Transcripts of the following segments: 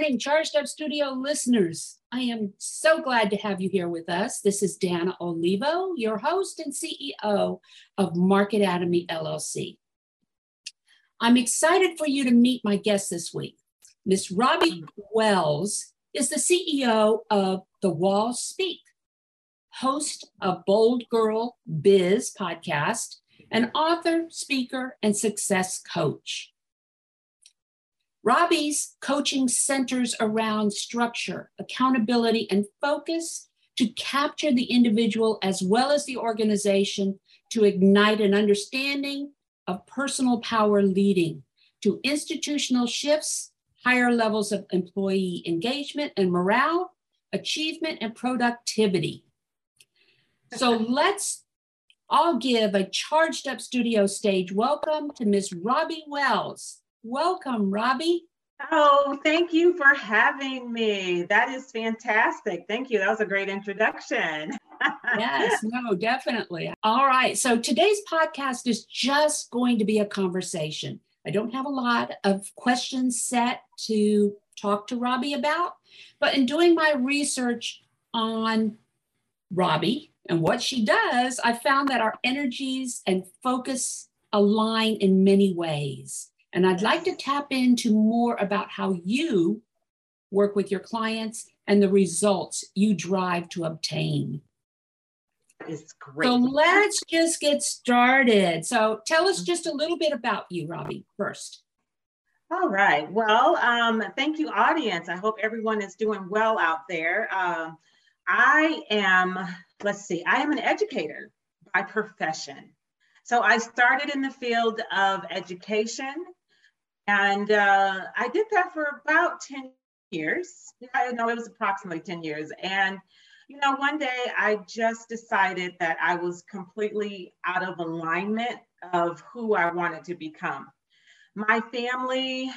morning, Charged Up Studio listeners. I am so glad to have you here with us. This is Dana Olivo, your host and CEO of Market Atomy LLC. I'm excited for you to meet my guest this week. Miss Robbie Wells is the CEO of The Wall Speak, host of Bold Girl Biz podcast, an author, speaker, and success coach. Robbie's coaching centers around structure, accountability, and focus to capture the individual as well as the organization to ignite an understanding of personal power leading to institutional shifts, higher levels of employee engagement and morale, achievement, and productivity. So let's all give a charged up studio stage welcome to Miss Robbie Wells. Welcome, Robbie. Oh, thank you for having me. That is fantastic. Thank you. That was a great introduction. yes, no, definitely. All right. So today's podcast is just going to be a conversation. I don't have a lot of questions set to talk to Robbie about, but in doing my research on Robbie and what she does, I found that our energies and focus align in many ways. And I'd like to tap into more about how you work with your clients and the results you drive to obtain. It's great. So let's just get started. So tell us just a little bit about you, Robbie, first. All right. Well, um, thank you, audience. I hope everyone is doing well out there. Um, I am, let's see, I am an educator by profession. So I started in the field of education and uh, I did that for about 10 years. I know it was approximately 10 years. And, you know, one day I just decided that I was completely out of alignment of who I wanted to become. My family,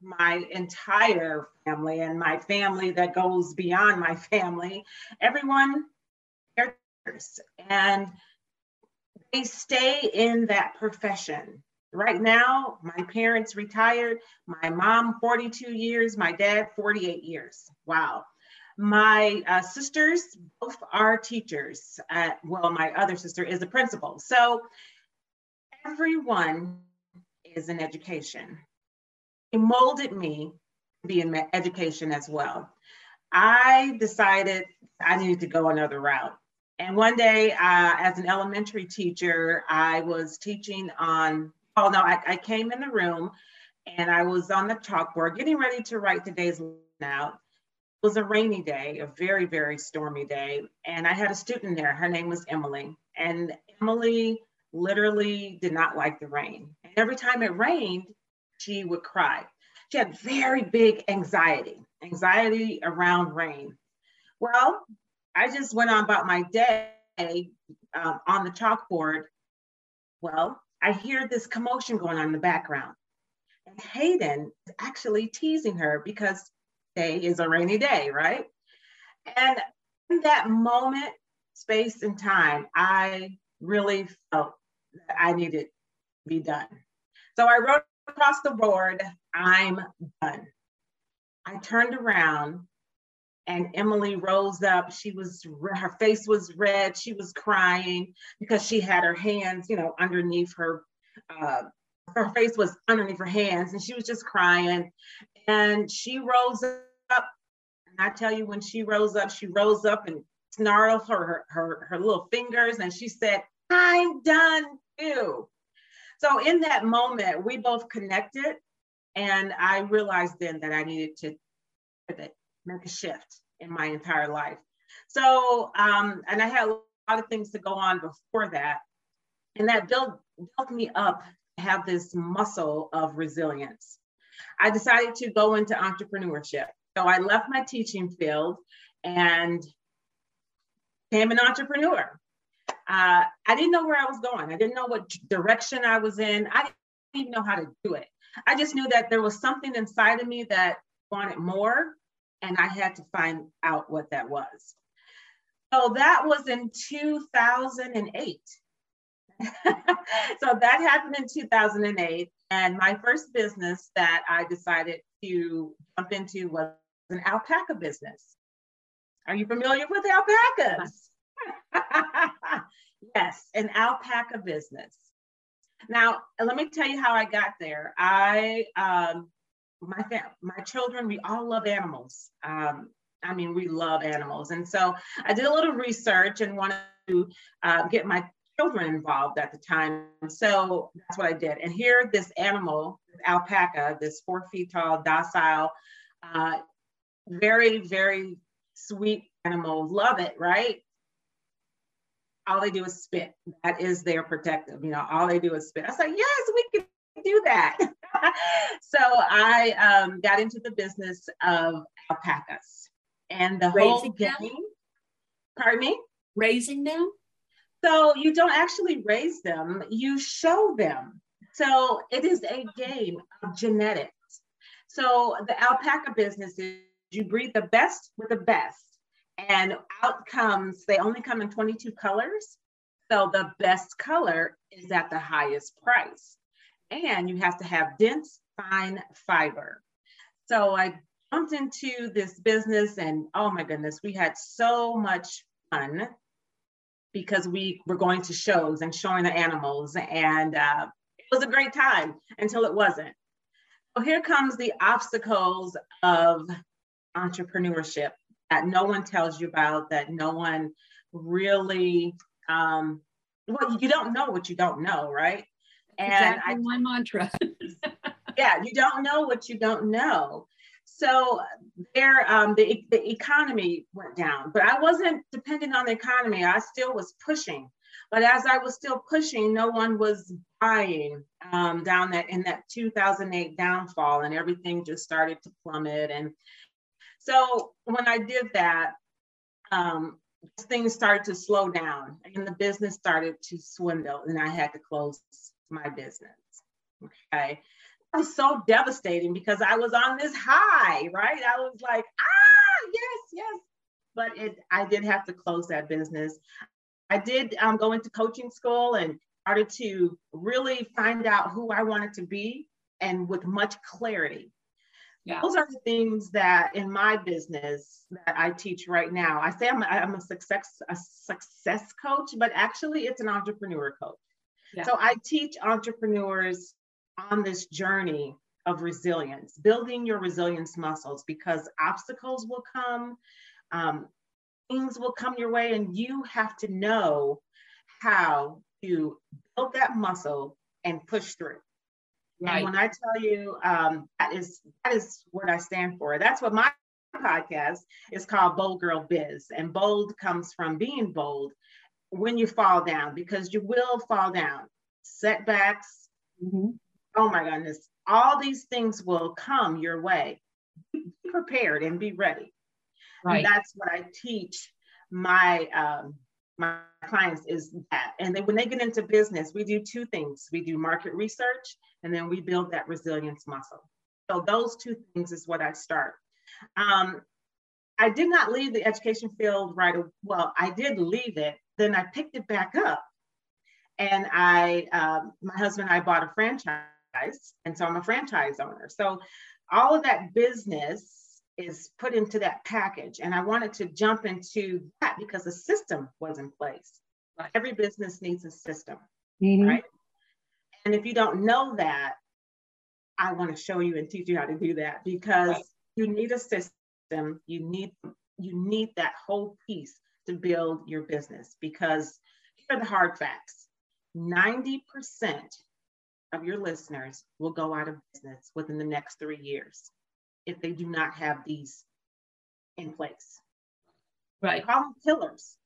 my entire family, and my family that goes beyond my family, everyone, and they stay in that profession Right now, my parents retired, my mom 42 years, my dad 48 years. Wow. My uh, sisters both are teachers. At, well, my other sister is a principal. So everyone is in education. It molded me to be in education as well. I decided I needed to go another route. And one day, uh, as an elementary teacher, I was teaching on oh no, I, I came in the room and I was on the chalkboard getting ready to write today's out. It was a rainy day, a very, very stormy day. And I had a student there. Her name was Emily. And Emily literally did not like the rain. And every time it rained, she would cry. She had very big anxiety, anxiety around rain. Well, I just went on about my day um, on the chalkboard. Well, I hear this commotion going on in the background. And Hayden is actually teasing her because today is a rainy day, right? And in that moment, space and time, I really felt that I needed to be done. So I wrote across the board, I'm done. I turned around and Emily rose up. She was, her face was red. She was crying because she had her hands, you know, underneath her, uh, her face was underneath her hands and she was just crying. And she rose up. And I tell you, when she rose up, she rose up and snarled her, her, her little fingers and she said, I'm done too. So in that moment, we both connected And I realized then that I needed to make a shift in my entire life. So, um, and I had a lot of things to go on before that. And that built, built me up have this muscle of resilience. I decided to go into entrepreneurship. So I left my teaching field and became an entrepreneur. Uh, I didn't know where I was going. I didn't know what direction I was in. I didn't even know how to do it. I just knew that there was something inside of me that wanted more, and I had to find out what that was. So that was in 2008. so that happened in 2008. And my first business that I decided to jump into was an alpaca business. Are you familiar with alpacas? yes, an alpaca business. Now, let me tell you how I got there. I, um, my fam- my children, we all love animals. Um, I mean, we love animals, and so I did a little research and wanted to uh, get my children involved at the time. So that's what I did. And here, this animal, alpaca, this four feet tall, docile, uh, very, very sweet animal. Love it, right? All they do is spit. That is their protective. You know, all they do is spit. I was like, yes, we can do that. so I um, got into the business of alpacas and the Raising whole game. Them? Pardon me? Raising them? So you don't actually raise them, you show them. So it is a game of genetics. So the alpaca business is you breed the best with the best, and outcomes, they only come in 22 colors. So the best color is at the highest price. And you have to have dense, fine fiber. So I jumped into this business, and oh my goodness, we had so much fun because we were going to shows and showing the animals, and uh, it was a great time until it wasn't. So here comes the obstacles of entrepreneurship that no one tells you about, that no one really, um, well, you don't know what you don't know, right? And exactly I, my mantra. yeah, you don't know what you don't know. So there, um, the, the economy went down, but I wasn't dependent on the economy. I still was pushing. But as I was still pushing, no one was buying um, down that in that 2008 downfall, and everything just started to plummet. And so when I did that, um, things started to slow down, and the business started to swindle, and I had to close my business. Okay, it was so devastating because I was on this high, right? I was like, ah, yes, yes. But it, I did have to close that business. I did um, go into coaching school and started to really find out who I wanted to be and with much clarity. Yeah. Those are the things that in my business that I teach right now. I say I'm a, I'm a success a success coach, but actually it's an entrepreneur coach. Yeah. So I teach entrepreneurs on this journey of resilience, building your resilience muscles because obstacles will come, um, things will come your way, and you have to know how to build that muscle and push through. Right. And when I tell you um, that is that is what I stand for. That's what my podcast is called Bold Girl Biz. And bold comes from being bold when you fall down because you will fall down. Setbacks, mm-hmm oh my goodness, all these things will come your way. Be prepared and be ready. Right. And that's what I teach my um, my clients is that. And then when they get into business, we do two things. We do market research and then we build that resilience muscle. So those two things is what I start. Um, I did not leave the education field right. Well, I did leave it. Then I picked it back up, and I, um, my husband and I bought a franchise and so I'm a franchise owner. So all of that business is put into that package. And I wanted to jump into that because the system was in place. Right. Every business needs a system, mm-hmm. right? And if you don't know that, I want to show you and teach you how to do that because right. you need a system. You need you need that whole piece to build your business because here are the hard facts. 90% of your listeners will go out of business within the next three years if they do not have these in place. Right. Call them pillars.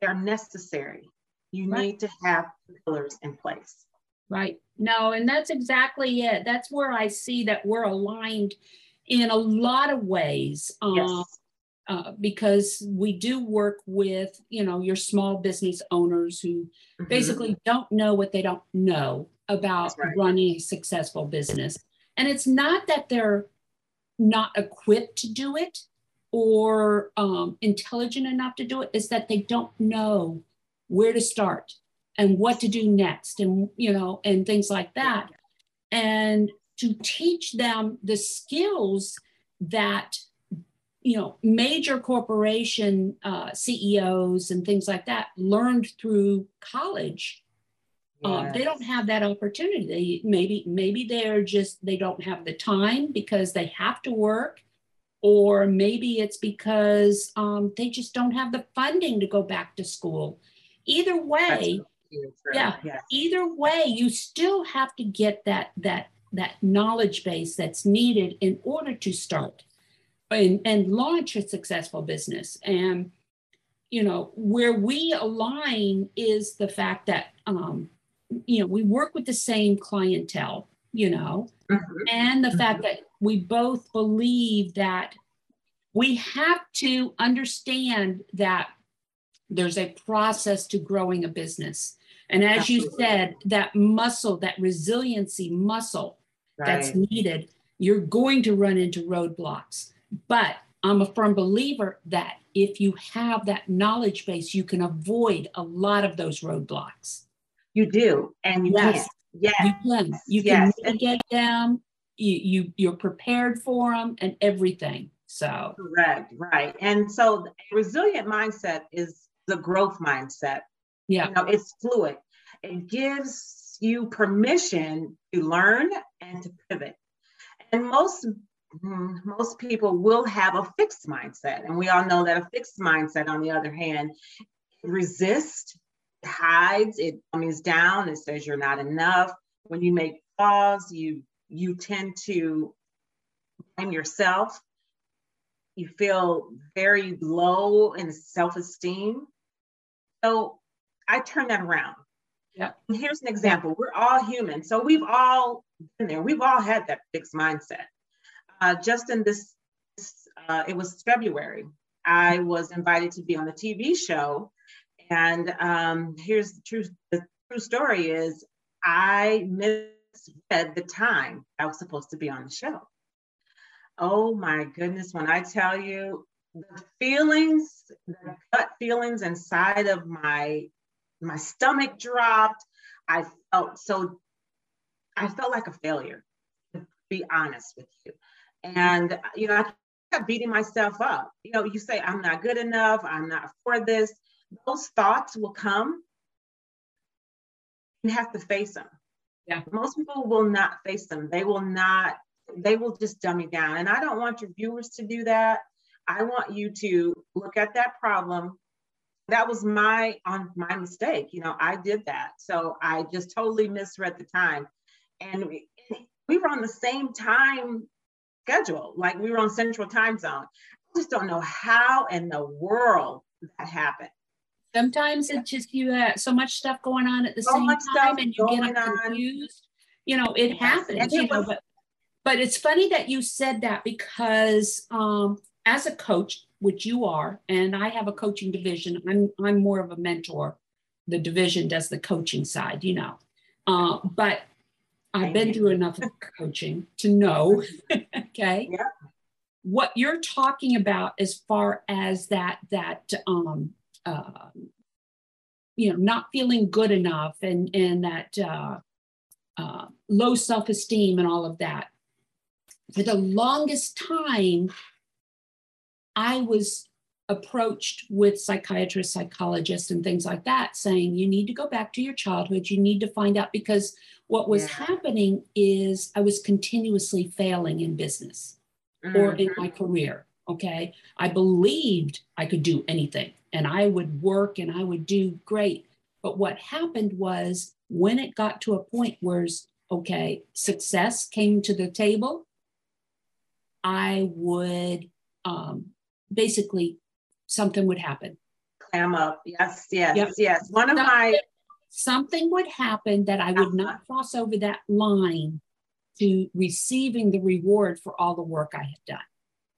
They are necessary. You right. need to have pillars in place. Right. No, and that's exactly it. That's where I see that we're aligned in a lot of ways. Um, yes. Uh, because we do work with, you know, your small business owners who mm-hmm. basically don't know what they don't know about right. running a successful business. And it's not that they're not equipped to do it or um, intelligent enough to do it, is that they don't know where to start and what to do next and, you know, and things like that. And to teach them the skills that you know major corporation uh, CEOs and things like that learned through college Yes. Um, they don't have that opportunity. They, maybe maybe they're just they don't have the time because they have to work, or maybe it's because um, they just don't have the funding to go back to school. Either way, yeah, yes. either way, you still have to get that that that knowledge base that's needed in order to start and, and launch a successful business. And you know where we align is the fact that um, you know, we work with the same clientele, you know, mm-hmm. and the mm-hmm. fact that we both believe that we have to understand that there's a process to growing a business. And as Absolutely. you said, that muscle, that resiliency muscle right. that's needed, you're going to run into roadblocks. But I'm a firm believer that if you have that knowledge base, you can avoid a lot of those roadblocks. You do, and you yes. can. Yes. You can. You can yes. get them. You, you you're prepared for them and everything. So correct, right. And so a resilient mindset is the growth mindset. Yeah. You know, it's fluid. It gives you permission to learn and to pivot. And most Mm-hmm. most people will have a fixed mindset. And we all know that a fixed mindset, on the other hand, resists, hides, it dummies down, it says you're not enough. When you make flaws, you you tend to blame yourself. You feel very low in self-esteem. So I turn that around. Yeah. And here's an example. We're all human. So we've all been there. We've all had that fixed mindset. Uh, just in this, uh, it was February. I was invited to be on a TV show and um, here's the true the true story is I misread the time I was supposed to be on the show. Oh my goodness, when I tell you the feelings, the gut feelings inside of my my stomach dropped. I felt so I felt like a failure, to be honest with you. And you know, I kept beating myself up. You know, you say I'm not good enough, I'm not for this those thoughts will come. You have to face them. Yeah. Most people will not face them. They will not, they will just dumb dummy down. And I don't want your viewers to do that. I want you to look at that problem. That was my on my mistake. You know, I did that. So I just totally misread the time. And we, we were on the same time schedule, like we were on central time zone. I just don't know how in the world that happened. Sometimes it's just you have so much stuff going on at the so same time and you get confused. You know, it yes. happens, you know, but but it's funny that you said that because um, as a coach, which you are, and I have a coaching division, I'm I'm more of a mentor. The division does the coaching side, you know. Uh, but I've been through enough of coaching to know, okay, yeah. what you're talking about as far as that that um, uh, you know not feeling good enough and and that uh, uh, low self-esteem and all of that. For the longest time i was approached with psychiatrists psychologists and things like that saying you need to go back to your childhood you need to find out because what was yeah. happening is i was continuously failing in business mm-hmm. or in mm-hmm. my career okay i believed i could do anything and I would work and I would do great. But what happened was when it got to a point where okay, success came to the table, I would um, basically something would happen. Clam up. Yes, yes, yep. yes. One of something, my something would happen that I would uh-huh. not cross over that line to receiving the reward for all the work I had done.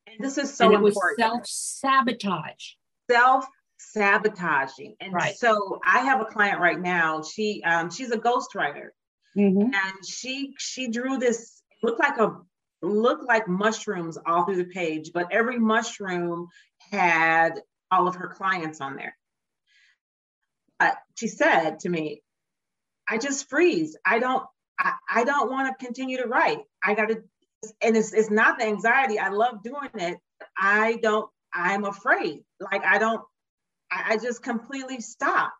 And this is so and it important. self sabotage. Self sabotaging. And right. so I have a client right now. She um, she's a ghostwriter. Mm-hmm. And she she drew this looked like a looked like mushrooms all through the page, but every mushroom had all of her clients on there. Uh, she said to me, I just freeze. I don't I, I don't want to continue to write. I got to and it's, it's not the anxiety. I love doing it. I don't, I'm afraid. Like I don't, I, I just completely stop.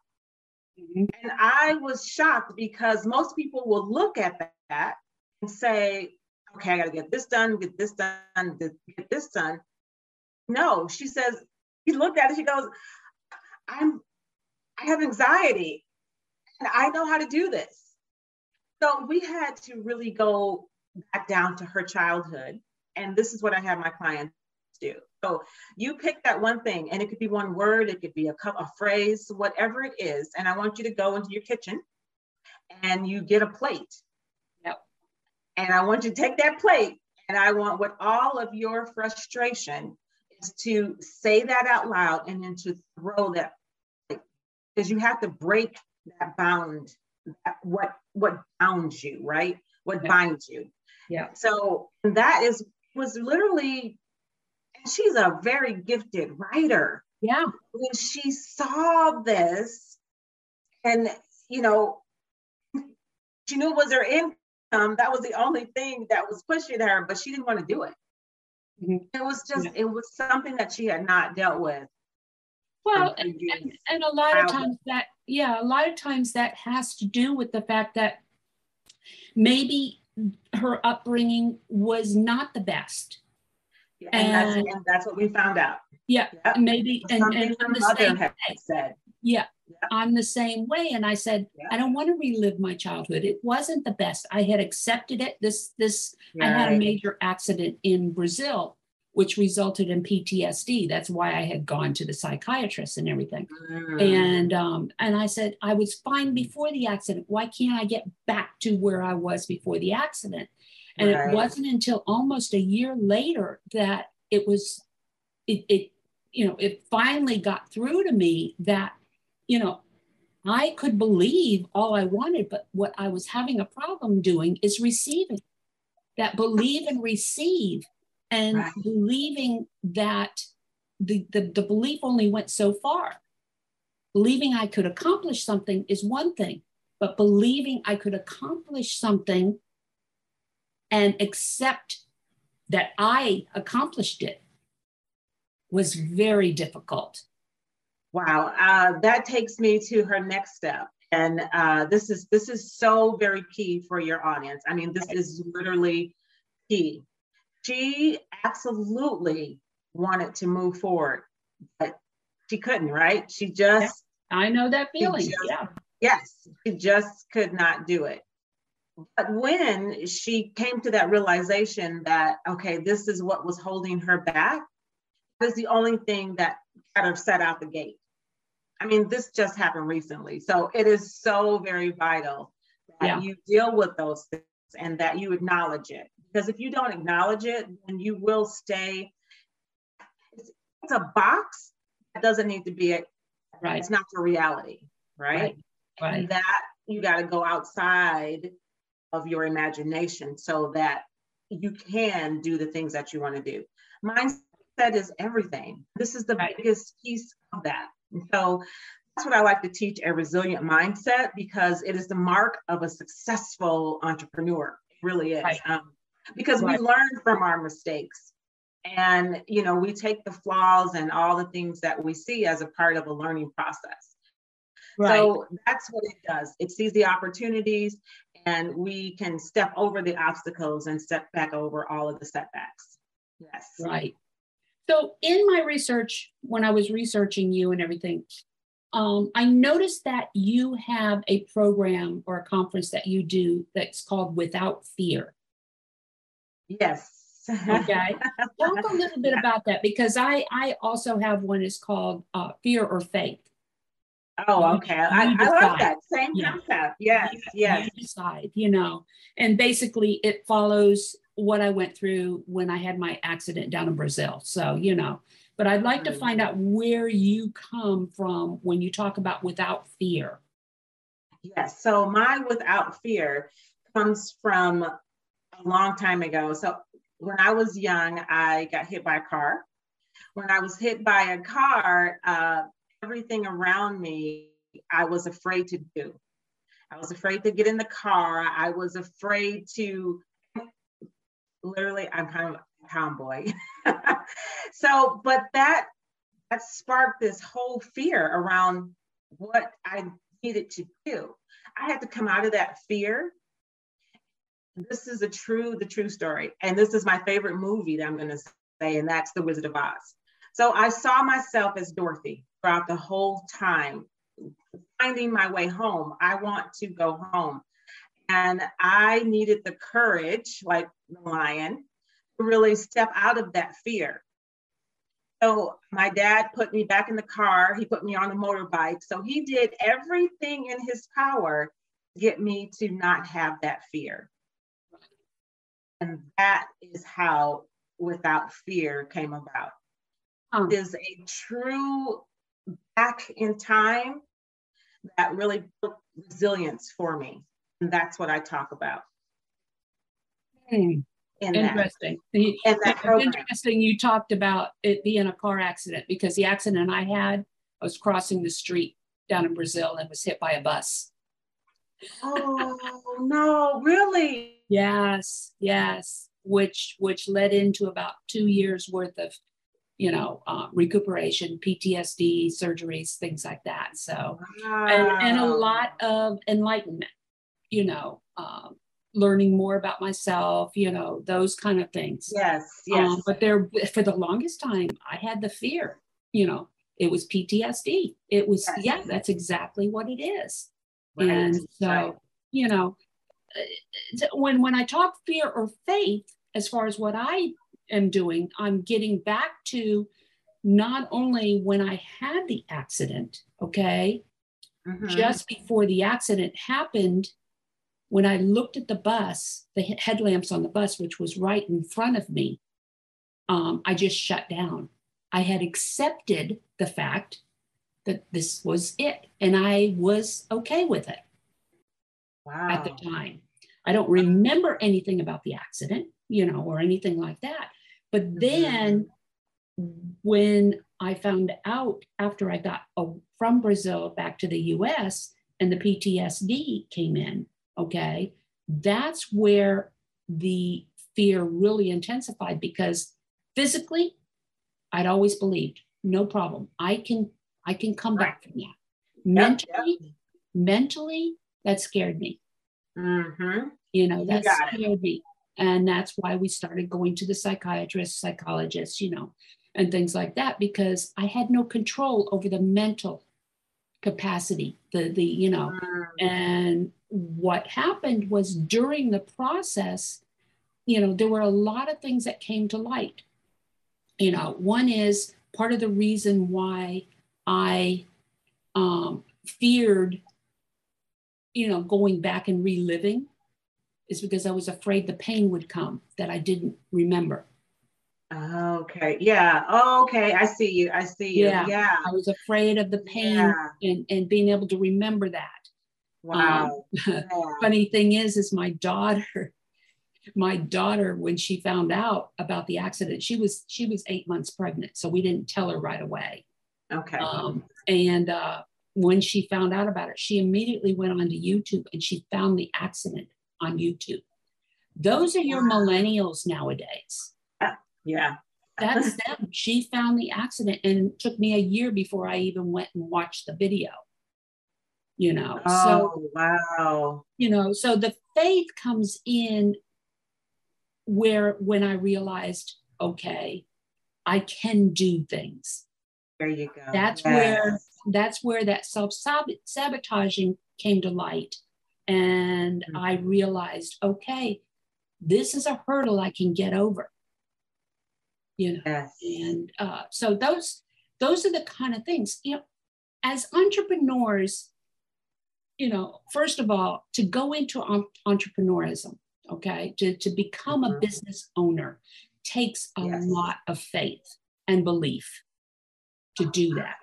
Mm-hmm. And I was shocked because most people will look at that and say, okay, I got to get this done, get this done, get this done. No, she says, he looked at it, she goes, I'm, I have anxiety and I know how to do this. So we had to really go back down to her childhood. And this is what I have my clients do. So you pick that one thing, and it could be one word, it could be a, couple, a phrase, whatever it is. And I want you to go into your kitchen and you get a plate. Yep. And I want you to take that plate, and I want with all of your frustration to say that out loud and then to throw that because you have to break that bound that what what bounds you right what binds you yeah. So that is was literally, and she's a very gifted writer. Yeah. When she saw this, and you know, she knew it was her income. That was the only thing that was pushing her, but she didn't want to do it. Mm-hmm. It was just, yeah. it was something that she had not dealt with. Well, and, and, and, a lot of times that, yeah, a lot of times that has to do with the fact that maybe her upbringing was not the best. Yeah, and, and, that's, and, that's, what we found out. Yeah, yep. maybe. And, and I'm the same way. said. Yeah, I'm the same way. And I said, I don't want to relive my childhood. It wasn't the best. I had accepted it. This, this, right. I had a major accident in Brazil which resulted in PTSD. That's why I had gone to the psychiatrist and everything. Mm. And um, and I said I was fine before the accident. Why can't I get back to where I was before the accident? And right. it wasn't until almost a year later that it was, it, it you know, it finally got through to me that, you know, I could believe all I wanted, but what I was having a problem doing is receiving. That believe and receive and right. believing that the, the, the belief only went so far. Believing I could accomplish something is one thing, but believing I could accomplish something and accept that I accomplished it was very difficult. Wow, uh, that takes me to her next step, and uh, this is this is so very key for your audience. I mean, this is literally key she absolutely wanted to move forward, but she couldn't, right? She just. I know that feeling. Just, yeah. Yes, she just could not do it. But when she came to that realization that, okay, this is what was holding her back, was the only thing that kind of set out the gate. I mean, this just happened recently. So it is so very vital that yeah. you deal with those things and that you acknowledge it. Because if you don't acknowledge it, then you will stay. It's, it's a box that doesn't need to be it. Right. It's not for reality, right? right. And that you got to go outside of your imagination so that you can do the things that you want to do. Mindset is everything. This is the right. biggest piece of that. And so that's what I like to teach a resilient mindset because it is the mark of a successful entrepreneur. It really is. Right. Um, because right. we learn from our mistakes and you know we take the flaws and all the things that we see as a part of a learning process right. so that's what it does it sees the opportunities and we can step over the obstacles and step back over all of the setbacks yes right so in my research when i was researching you and everything um, I noticed that you have a program or a conference that you do that's called Without Fear. Yes. Okay. Talk a little bit about that because I I also have one. It's called uh, Fear or Faith. Oh, okay. I, I love that. Same yeah. concept. Yes, you, yes. You decide, you know, and basically it follows what I went through when I had my accident down in Brazil. So, you know, but I'd like to find out where you come from when you talk about without fear. Yes. So my without fear comes from a long time ago. So when I was young, I got hit by a car. When I was hit by a car, uh, everything around me, I was afraid to do. I was afraid to get in the car. I was afraid to literally, I'm kind of a tomboy. so, but that that sparked this whole fear around what I needed to do. I had to come out of that fear. This is a true, the true story. And this is my favorite movie that I'm going to say, and that's The Wizard of Oz. So I saw myself as Dorothy throughout the whole time, finding my way home. I want to go home. And I needed the courage, like the lion, to really step out of that fear. So my dad put me back in the car. He put me on the motorbike. So he did everything in his power to get me to not have that fear. And that is how Without Fear came about. It is a true back in time that really built resilience for me. And that's what I talk about. Hmm. In interesting. That, in that interesting. You talked about it being a car accident because the accident I had, I was crossing the street down in Brazil and was hit by a bus. Oh no, really? Yes, yes. Which which led into about two years worth of you know, uh, recuperation, PTSD, surgeries, things like that. So, wow. and, and, a lot of enlightenment, you know, um, learning more about myself, you know, those kind of things. Yes, yes. Um, but there, for the longest time, I had the fear, you know, it was PTSD. It was, yes. yeah, that's exactly what it is. Right. And so, right. you know, when when I talk fear or faith, as far as what I am doing, I'm getting back to not only when I had the accident, okay, mm-hmm. just before the accident happened, when I looked at the bus, the headlamps on the bus, which was right in front of me, um, I just shut down. I had accepted the fact that this was it, and I was okay with it wow. at the time. I don't remember anything about the accident, you know, or anything like that. But mm-hmm. then when I found out after I got from Brazil back to the US and the PTSD came in, okay, that's where the fear really intensified because physically, I'd always believed, no problem. I can I can come back from that. Mentally, mentally, that scared me. Mm-hmm. You know, that you scared me. And that's why we started going to the psychiatrist, psychologists, you know, and things like that, because I had no control over the mental capacity, the, the, you know, mm. and what happened was during the process, you know, there were a lot of things that came to light. You know, one is part of the reason why I um, feared, you know, going back and reliving is because I was afraid the pain would come that I didn't remember. Okay. Yeah. okay. I see you. I see you. Yeah. yeah. I was afraid of the pain yeah. and, and being able to remember that. Wow. Um, yeah. funny thing is, is my daughter, my daughter, when she found out about the accident, she was she was eight months pregnant, so we didn't tell her right away. Okay. Um, and uh, when she found out about it, she immediately went onto YouTube and she found the accident on YouTube. Those are your millennials nowadays. Uh, yeah. That's them. She found the accident and it took me a year before I even went and watched the video. You know, oh, so wow. You know, so the faith comes in where when I realized, okay, I can do things. There you go. That's yes. where that's where that self sabotaging came to light. And mm-hmm. I realized, okay, this is a hurdle I can get over. You know, yes. and uh, so those those are the kind of things. You know, as entrepreneurs, you know, first of all, to go into entrepreneurism, okay, to, to become mm-hmm. a business owner takes a yes. lot of faith and belief to do that.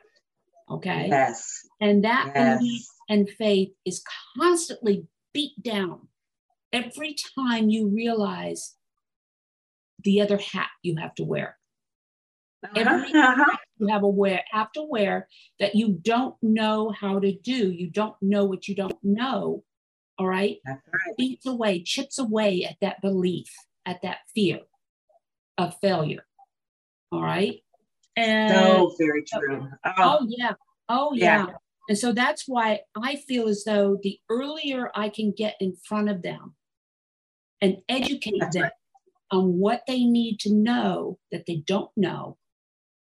Okay. Yes. And that yes. belief and faith is constantly beat down every time you realize the other hat you have to wear. Every uh-huh. you have a wear have to wear that you don't know how to do. You don't know what you don't know. All right. That's right. Eats away, chips away at that belief, at that fear of failure. All right. And so very true. Oh, oh yeah. Oh yeah. yeah. And so that's why I feel as though the earlier I can get in front of them and educate that's them right. on what they need to know that they don't know,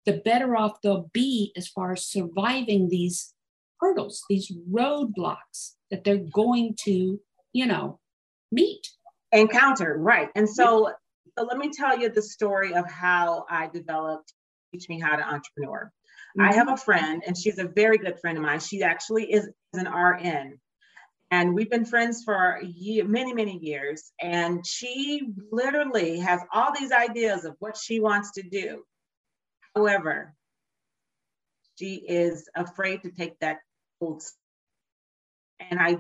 the better off they'll be as far as surviving these hurdles, these roadblocks that they're going to, you know, meet. Encounter, right. And so, so let me tell you the story of how I developed Teach Me How to Entrepreneur. Mm-hmm. I have a friend, and she's a very good friend of mine. She actually is, is an RN. And we've been friends for year, many, many years. And she literally has all these ideas of what she wants to do. However, she is afraid to take that old. And I,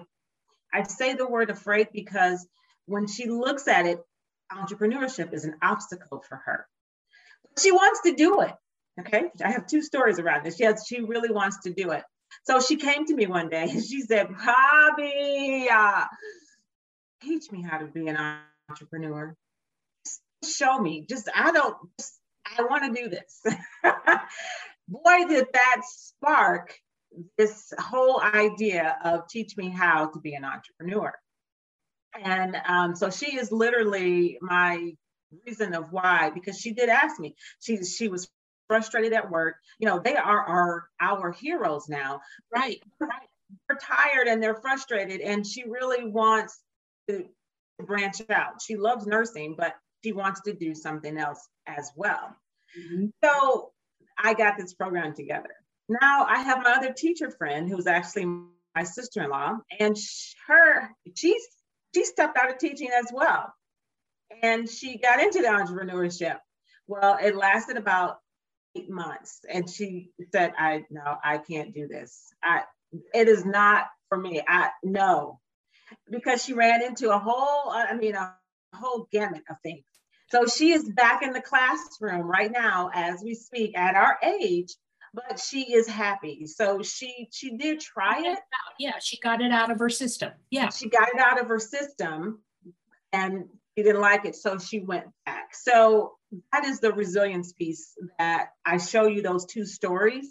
I say the word afraid because when she looks at it, entrepreneurship is an obstacle for her. She wants to do it. Okay, I have two stories around this. She has, she really wants to do it. So she came to me one day and she said, Bobby, uh, teach me how to be an entrepreneur. Just show me. Just I don't. Just, I want to do this. Boy, did that spark this whole idea of teach me how to be an entrepreneur. And um, so she is literally my reason of why, because she did ask me. She she was frustrated at work. You know, they are our our heroes now. Right. They're tired and they're frustrated, and she really wants to branch out. She loves nursing, but she wants to do something else as well. Mm-hmm. So I got this program together. Now I have my other teacher friend who's actually my sister-in-law, and her she's she stepped out of teaching as well, and she got into the entrepreneurship. Well, it lasted about eight months, and she said, "I no, I can't do this. I it is not for me. I no." Because she ran into a whole, I mean, a whole gamut of things. So she is back in the classroom right now as we speak at our age, but she is happy. So she she did try it. Yeah, she got it out of her system. Yeah. She got it out of her system and she didn't like it. So she went back. So that is the resilience piece that I show you those two stories.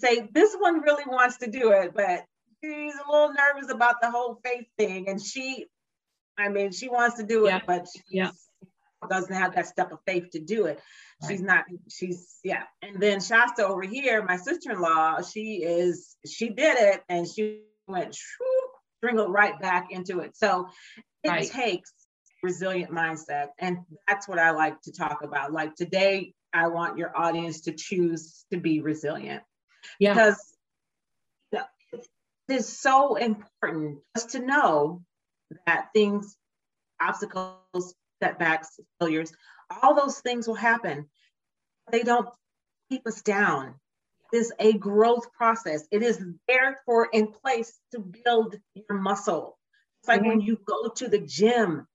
Say this one really wants to do it, but she's a little nervous about the whole faith thing. And she, I mean, she wants to do it, yeah. but yeah doesn't have that step of faith to do it. Right. She's not, she's, yeah. And then Shasta over here, my sister in law, she is, she did it and she went, shrinkled right back into it. So it right. takes resilient mindset. And that's what I like to talk about. Like today, I want your audience to choose to be resilient. Yeah. Because it is so important just to know that things, obstacles, setbacks, failures, all those things will happen. They don't keep us down. It is a growth process. It is therefore in place to build your muscle. It's like mm-hmm. when you go to the gym,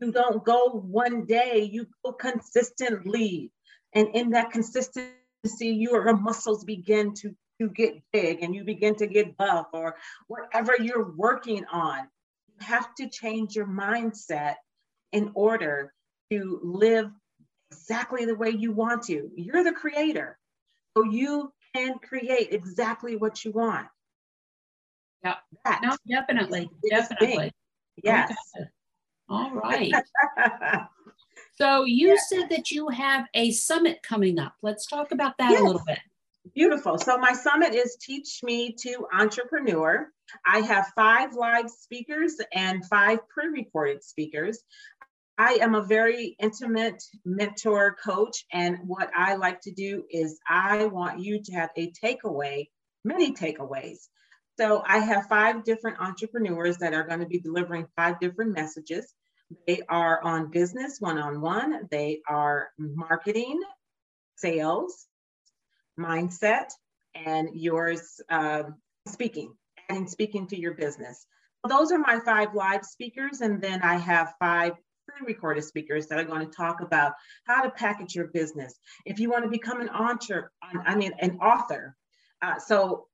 you don't go one day, you go consistently. And in that consistency, your muscles begin to, to get big and you begin to get buff or whatever you're working on. You have to change your mindset in order to live exactly the way you want to. You're the creator. So you can create exactly what you want. Yeah. That no, definitely. Definitely. Yes. Okay. All right. so you yeah. said that you have a summit coming up. Let's talk about that yes. a little bit. Beautiful. So my summit is Teach Me to Entrepreneur. I have five live speakers and five pre-recorded speakers. I am a very intimate mentor coach. And what I like to do is I want you to have a takeaway, many takeaways. So I have five different entrepreneurs that are going to be delivering five different messages. They are on business one on one, they are marketing, sales, mindset, and yours uh, speaking, and speaking to your business. Those are my five live speakers. And then I have five pre-recorded speakers that are going to talk about how to package your business. If you want to become an author, I mean, an author. Uh, so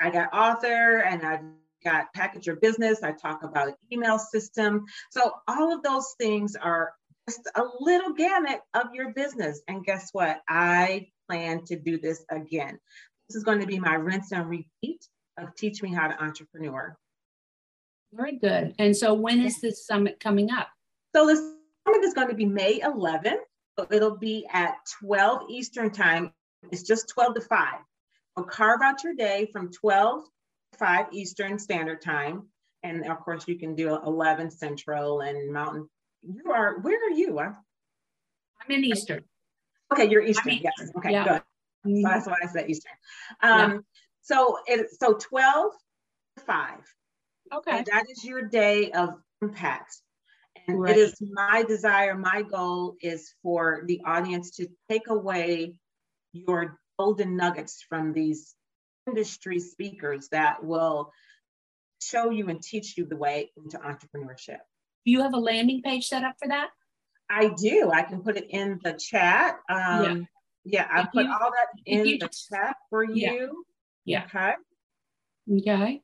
I got author and I've got package your business. I talk about email system. So all of those things are just a little gamut of your business. And guess what? I plan to do this again. This is going to be my rinse and repeat of Teach Me How to Entrepreneur. Very good. And so when is this summit coming up? So the summit is going to be May 11th. So it'll be at 12 Eastern time. It's just 12 to 5. So carve out your day from 12 to 5 Eastern Standard Time. And of course, you can do 11 Central and Mountain. You are, where are you? I'm in Eastern. Okay, you're Eastern. Eastern. Yes. Okay, yeah. good. So that's why I said Eastern. Um, yeah. So it so 12 to 5. Okay. And that is your day of impact. And right. it is my desire, my goal is for the audience to take away your golden nuggets from these industry speakers that will show you and teach you the way into entrepreneurship. Do you have a landing page set up for that? I do. I can put it in the chat. Um, yeah. yeah, I put you, all that in the chat for you. Yeah. Okay. Okay.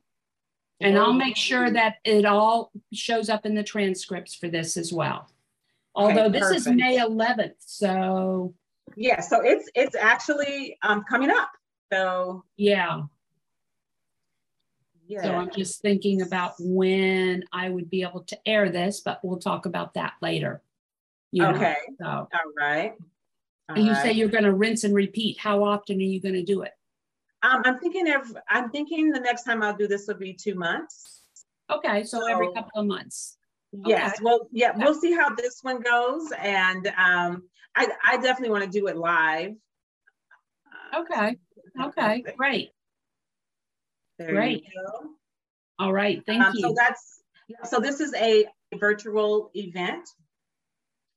And I'll make sure that it all shows up in the transcripts for this as well. Although okay, this is May 11th, so yeah, so it's it's actually um, coming up. So yeah. Yeah. So I'm just thinking about when I would be able to air this, but we'll talk about that later. You know, okay. So. All right. All you right. say you're going to rinse and repeat. How often are you going to do it? Um, I'm thinking of, I'm thinking the next time I'll do this will be two months. Okay, so, so every couple of months. Yes, okay. well, yeah, we'll see how this one goes, and um, I, I definitely want to do it live. Okay. Okay. Great. There Great. All right. Thank um, you. So that's so. This is a virtual event,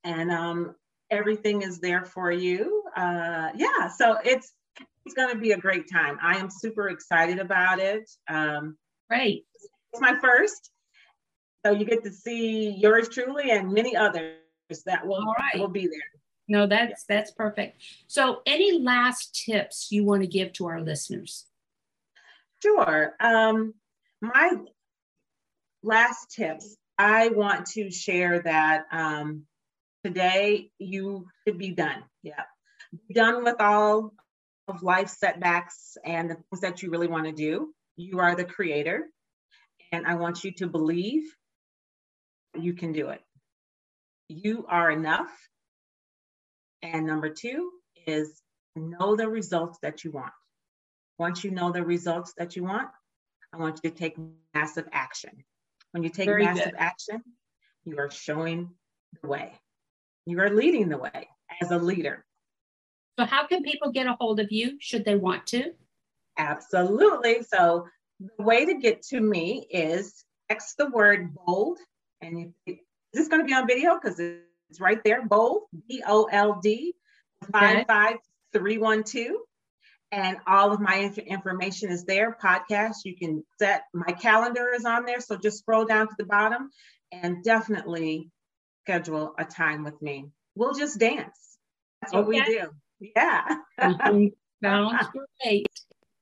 and um, everything is there for you. Uh, yeah. So it's it's going to be a great time. I am super excited about it. Um, Great. It's my first. So you get to see yours truly and many others that will, right. will be there. No, that's yeah. that's perfect. So any last tips you want to give to our listeners? Sure. Um, my last tips, I want to share that um, today you should be done. Yeah. Be done with all of life setbacks and the things that you really want to do. You are the creator. And I want you to believe you can do it. You are enough. And number two is know the results that you want. Once you know the results that you want, I want you to take massive action. When you take Very massive good. action, you are showing the way. You are leading the way as a leader. So, how can people get a hold of you should they want to? Absolutely. So, the way to get to me is text the word bold. And is this going to be on video? Because it's right there bold, B O L D, 55312. And all of my information is there. Podcast, you can set my calendar is on there. So just scroll down to the bottom and definitely schedule a time with me. We'll just dance. That's what okay. we do. Yeah. Sounds great.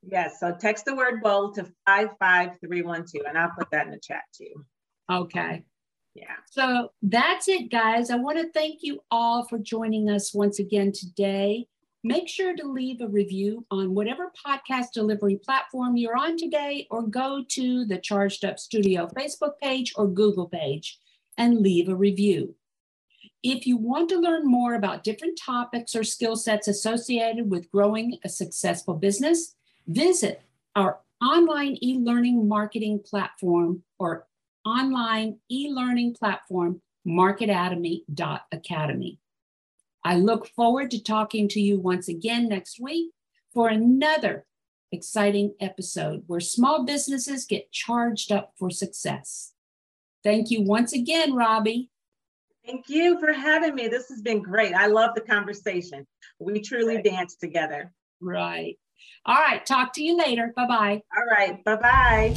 Yes. So text the word bold to 55312 and I'll put that in the chat too. Okay. Yeah. So that's it, guys. I want to thank you all for joining us once again today. Make sure to leave a review on whatever podcast delivery platform you're on today, or go to the Charged Up Studio Facebook page or Google page and leave a review. If you want to learn more about different topics or skill sets associated with growing a successful business, visit our online e learning marketing platform or online e learning platform, marketatomy.academy. I look forward to talking to you once again next week for another exciting episode where small businesses get charged up for success. Thank you once again, Robbie. Thank you for having me. This has been great. I love the conversation. We truly right. danced together. Right. All right. Talk to you later. Bye bye. All right. Bye bye.